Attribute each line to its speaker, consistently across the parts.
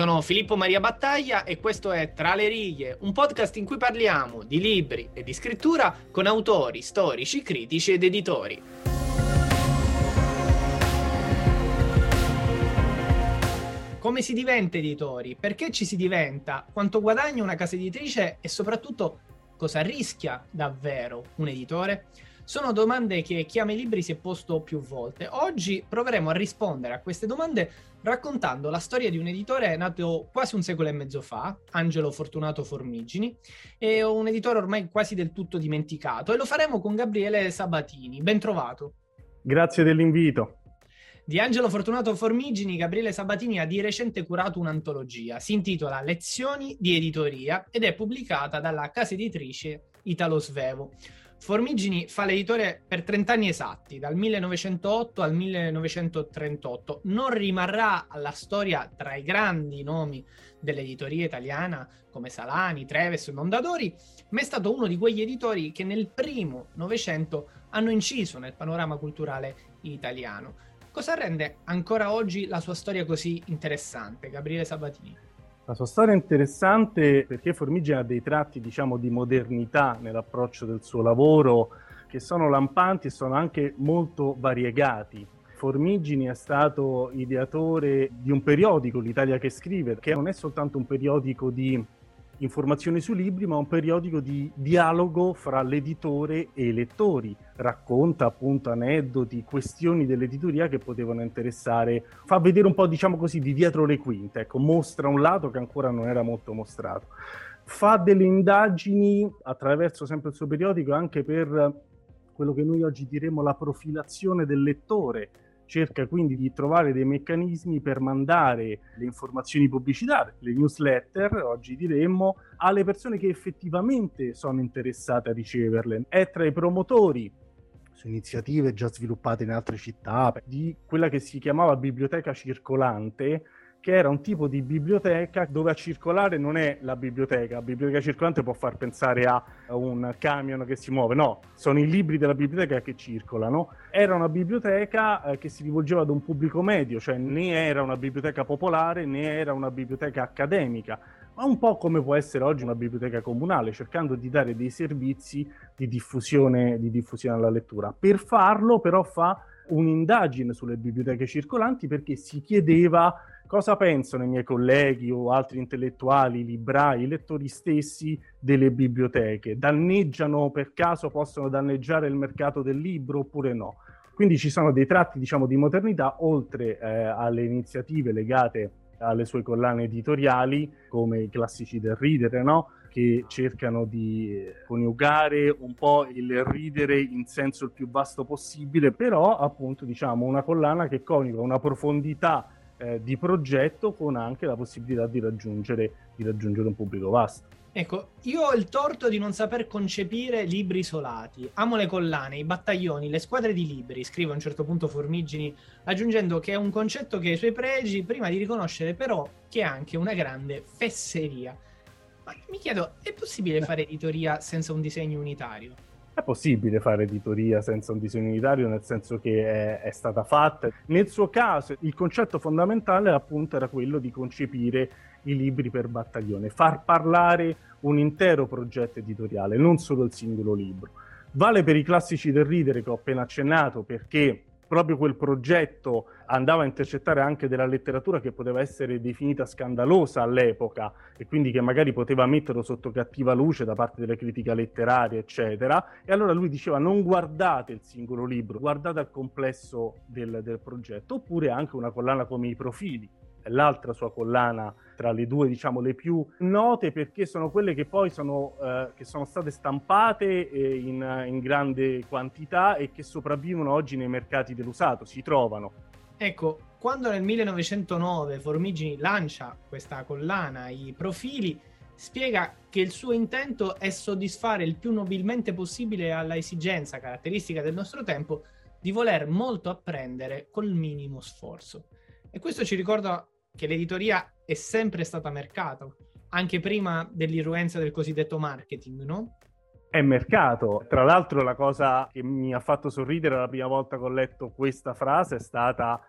Speaker 1: Sono Filippo Maria Battaglia e questo è Tra le righe, un podcast in cui parliamo di libri e di scrittura con autori, storici, critici ed editori. Come si diventa editori? Perché ci si diventa? Quanto guadagna una casa editrice e soprattutto cosa rischia davvero un editore? Sono domande che chi ama i libri si è posto più volte. Oggi proveremo a rispondere a queste domande raccontando la storia di un editore nato quasi un secolo e mezzo fa, Angelo Fortunato Formigini, e un editore ormai quasi del tutto dimenticato. E lo faremo con Gabriele Sabatini. Ben trovato.
Speaker 2: Grazie dell'invito.
Speaker 1: Di Angelo Fortunato Formigini, Gabriele Sabatini ha di recente curato un'antologia. Si intitola Lezioni di editoria ed è pubblicata dalla casa editrice Italo Svevo. Formigini fa l'editore per 30 anni esatti, dal 1908 al 1938. Non rimarrà alla storia tra i grandi nomi dell'editoria italiana come Salani, Treves e Mondadori, ma è stato uno di quegli editori che nel primo Novecento hanno inciso nel panorama culturale italiano. Cosa rende ancora oggi la sua storia così interessante, Gabriele Sabatini?
Speaker 2: La sua storia è interessante perché Formigine ha dei tratti, diciamo, di modernità nell'approccio del suo lavoro che sono lampanti e sono anche molto variegati. Formigini è stato ideatore di un periodico, l'Italia che scrive, che non è soltanto un periodico di informazioni sui libri, ma un periodico di dialogo fra l'editore e i lettori. Racconta appunto aneddoti, questioni dell'editoria che potevano interessare, fa vedere un po', diciamo così, di dietro le quinte, ecco, mostra un lato che ancora non era molto mostrato. Fa delle indagini attraverso sempre il suo periodico anche per quello che noi oggi diremmo la profilazione del lettore, cerca quindi di trovare dei meccanismi per mandare le informazioni pubblicitarie, le newsletter, oggi diremmo, alle persone che effettivamente sono interessate a riceverle. È tra i promotori su iniziative già sviluppate in altre città, di quella che si chiamava biblioteca circolante, che era un tipo di biblioteca dove a circolare non è la biblioteca, la biblioteca circolante può far pensare a un camion che si muove, no, sono i libri della biblioteca che circolano. Era una biblioteca eh, che si rivolgeva ad un pubblico medio, cioè né era una biblioteca popolare né era una biblioteca accademica, ma un po' come può essere oggi una biblioteca comunale, cercando di dare dei servizi di diffusione, di diffusione alla lettura. Per farlo però fa un'indagine sulle biblioteche circolanti perché si chiedeva cosa pensano i miei colleghi o altri intellettuali, librai, lettori stessi delle biblioteche. Danneggiano per caso, possono danneggiare il mercato del libro oppure no? Quindi ci sono dei tratti, diciamo, di modernità, oltre eh, alle iniziative legate alle sue collane editoriali, come i classici del ridere, no? Che cercano di coniugare un po' il ridere in senso il più vasto possibile, però appunto diciamo una collana che coniuga una profondità eh, di progetto con anche la possibilità di raggiungere, di raggiungere un pubblico vasto.
Speaker 1: Ecco, io ho il torto di non saper concepire libri isolati. Amo le collane, i battaglioni, le squadre di libri, scrive a un certo punto Formigini, aggiungendo che è un concetto che ha i suoi pregi, prima di riconoscere però che è anche una grande fesseria. Ma mi chiedo, è possibile fare editoria senza un disegno unitario?
Speaker 2: È possibile fare editoria senza un disegno unitario, nel senso che è, è, stata fatta. Nel suo caso, il concetto fondamentale appunto era quello di concepire i libri per battaglione, far parlare un intero progetto editoriale, non solo il singolo libro. Vale per i classici del ridere che ho appena accennato, perché proprio quel progetto andava a intercettare anche della letteratura che poteva essere definita scandalosa all'epoca e quindi che magari poteva metterlo sotto cattiva luce da parte della critica letteraria, eccetera. E allora lui diceva non guardate il singolo libro, guardate al complesso del, del progetto, oppure anche una collana come I Profili, l'altra sua collana tra le due, diciamo, le più note perché sono quelle che poi sono, eh, che sono state stampate eh, in, in, grande quantità e che sopravvivono oggi nei mercati dell'usato, si trovano.
Speaker 1: Ecco, quando nel 1909 Formigini lancia questa collana, i profili, spiega che il suo intento è soddisfare il più nobilmente possibile alla esigenza caratteristica del nostro tempo di voler molto apprendere col minimo sforzo. E questo ci ricorda che l'editoria è sempre stata mercato, anche prima dell'irruenza del cosiddetto marketing, no?
Speaker 2: È mercato. Tra l'altro la cosa che mi ha fatto sorridere la prima volta che ho letto questa frase è stata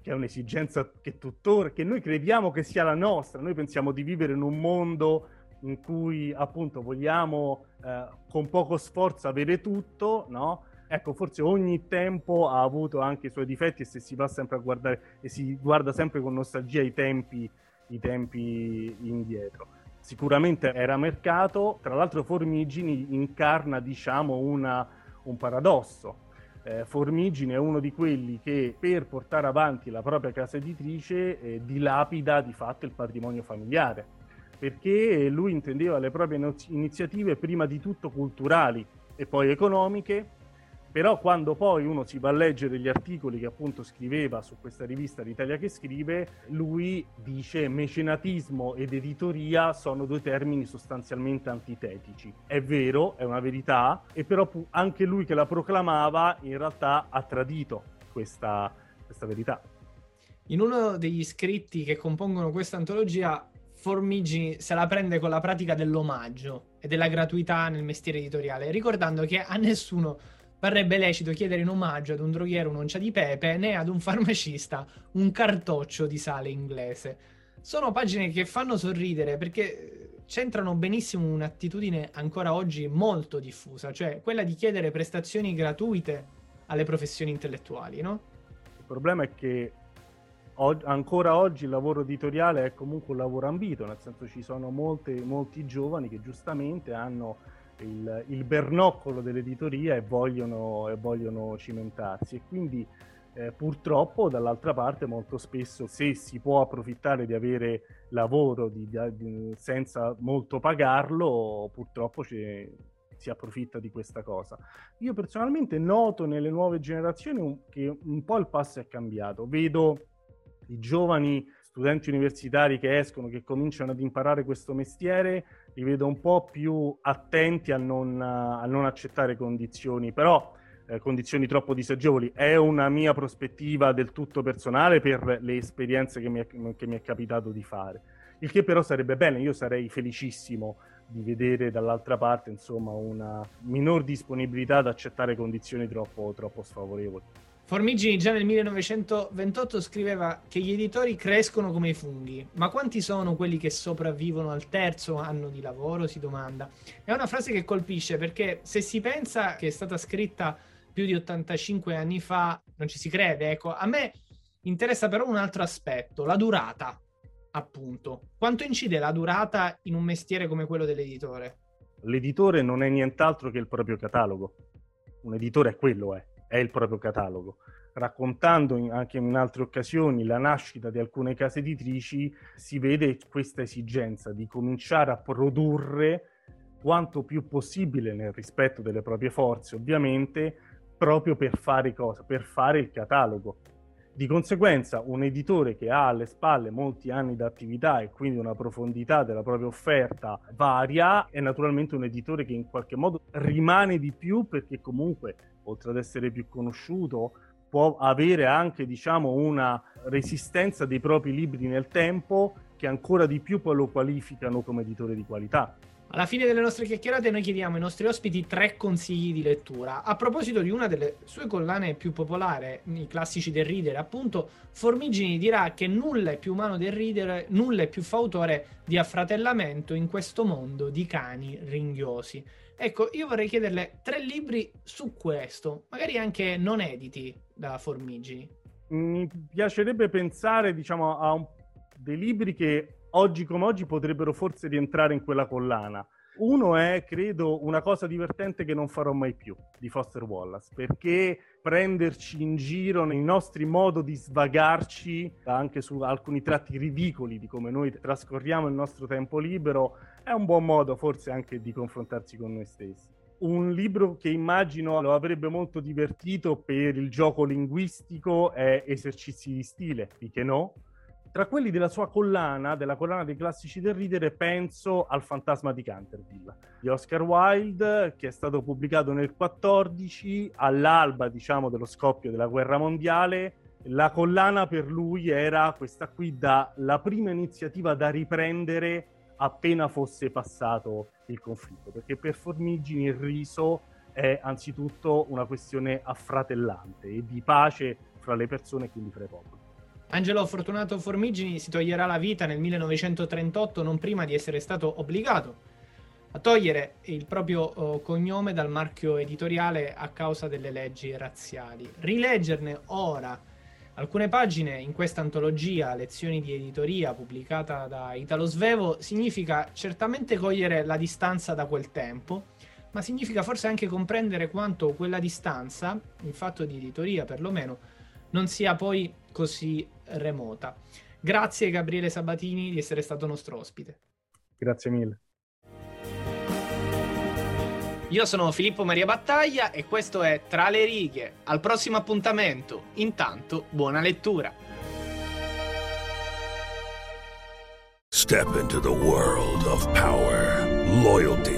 Speaker 2: che è un'esigenza che tuttora, che noi crediamo che sia la nostra, noi pensiamo di vivere in un mondo in cui appunto vogliamo eh, con poco sforzo avere tutto, no? ecco, forse ogni tempo ha avuto anche i suoi difetti e se si va sempre a guardare e si guarda sempre con nostalgia i tempi, i tempi indietro. Sicuramente era mercato, tra l'altro Formigini incarna, diciamo, una, un paradosso. Eh, Formigini è uno di quelli che per portare avanti la propria casa editrice eh, dilapida di fatto il patrimonio familiare, perché lui intendeva le proprie iniziative prima di tutto culturali e poi economiche però quando poi uno si va a leggere gli articoli che appunto scriveva su questa rivista L'Italia che scrive, lui dice mecenatismo ed editoria sono due termini sostanzialmente antitetici. È vero, è una verità, e però anche lui che la proclamava in realtà ha tradito questa, questa verità.
Speaker 1: In uno degli scritti che compongono questa antologia, Formigini se la prende con la pratica dell'omaggio e della gratuità nel mestiere editoriale, ricordando che a nessuno Parrebbe lecito chiedere in omaggio ad un droghiere un'oncia di pepe né ad un farmacista un cartoccio di sale inglese. Sono pagine che fanno sorridere perché centrano benissimo un'attitudine ancora oggi molto diffusa, cioè quella di chiedere prestazioni gratuite alle professioni intellettuali, no?
Speaker 2: Il problema è che o- ancora oggi il lavoro editoriale è comunque un lavoro ambito, nel senso ci sono molte, molti giovani che giustamente hanno il, il bernoccolo dell'editoria e vogliono, e vogliono cimentarsi. E quindi eh, purtroppo dall'altra parte molto spesso se si può approfittare di avere lavoro di, di, senza molto pagarlo, purtroppo si approfitta di questa cosa. Io personalmente noto nelle nuove generazioni che un po' il passo è cambiato. Vedo i giovani studenti universitari che escono, che cominciano ad imparare questo mestiere, li vedo un po' più attenti a non, a non accettare condizioni, però eh, condizioni troppo disagevoli. È una mia prospettiva del tutto personale per le esperienze che mi, è, che mi è capitato di fare. Il che però sarebbe bene, io sarei felicissimo di vedere dall'altra parte insomma una minor disponibilità ad accettare condizioni troppo, troppo sfavorevoli.
Speaker 1: Formigini già nel 1928 scriveva che gli editori crescono come i funghi, ma quanti sono quelli che sopravvivono al terzo anno di lavoro? Si domanda. È una frase che colpisce perché se si pensa che è stata scritta più di 85 anni fa, non ci si crede. Ecco, a me interessa però un altro aspetto, la durata, appunto. Quanto incide la durata in un mestiere come quello dell'editore?
Speaker 2: L'editore non è nient'altro che il proprio catalogo. Un editore è quello, è è il proprio catalogo. Raccontando in, anche in altre occasioni la nascita di alcune case editrici, si vede questa esigenza di cominciare a produrre quanto più possibile nel rispetto delle proprie forze, ovviamente, proprio per fare cosa? Per fare il catalogo. Di conseguenza, un editore che ha alle spalle molti anni di attività e quindi una profondità della propria offerta varia, è naturalmente un editore che in qualche modo rimane di più perché comunque oltre ad essere più conosciuto, può avere anche diciamo, una resistenza dei propri libri nel tempo che ancora di più poi lo qualificano come editore di qualità.
Speaker 1: Alla fine delle nostre chiacchierate noi chiediamo ai nostri ospiti tre consigli di lettura. A proposito di una delle sue collane più popolari, i classici del reader, appunto, Formigini dirà che nulla è più umano del reader, nulla è più fautore di affratellamento in questo mondo di cani ringhiosi. Ecco, io vorrei chiederle tre libri su questo, magari anche non editi da Formigini.
Speaker 2: Mi piacerebbe pensare, diciamo, a un, dei libri che oggi come oggi potrebbero forse rientrare in quella collana. Uno è, credo, una cosa divertente che non farò mai più di Foster Wallace, perché prenderci in giro nei nostri modi di svagarci anche su alcuni tratti ridicoli di come noi trascorriamo il nostro tempo libero è un buon modo forse anche di confrontarsi con noi stessi. Un libro che immagino lo avrebbe molto divertito per il gioco linguistico è Esercizi di stile di Queneau, tra quelli della sua collana, della collana dei classici del ridere, penso al Fantasma di Canterville di Oscar Wilde, che è stato pubblicato nel 14, all'alba, diciamo, dello scoppio della guerra mondiale. La collana per lui era questa qui da la prima iniziativa da riprendere appena fosse passato il conflitto, perché per Formigini il riso è anzitutto una questione affratellante e di pace fra le persone e quindi fra i popoli.
Speaker 1: Angelo Fortunato Formigini si toglierà la vita nel 1938 non prima di essere stato obbligato a togliere il proprio oh, cognome dal marchio editoriale a causa delle leggi razziali. Rileggerne ora alcune pagine in questa antologia Lezioni di editoria pubblicata da Italo Svevo significa certamente cogliere la distanza da quel tempo, ma significa forse anche comprendere quanto quella distanza, in fatto di editoria perlomeno, non sia poi così remota. Grazie Gabriele Sabatini di essere stato nostro ospite.
Speaker 2: Grazie mille.
Speaker 1: Io sono Filippo Maria Battaglia e questo è Tra le righe. Al prossimo appuntamento. Intanto, buona lettura.
Speaker 3: Step into the world of power, loyalty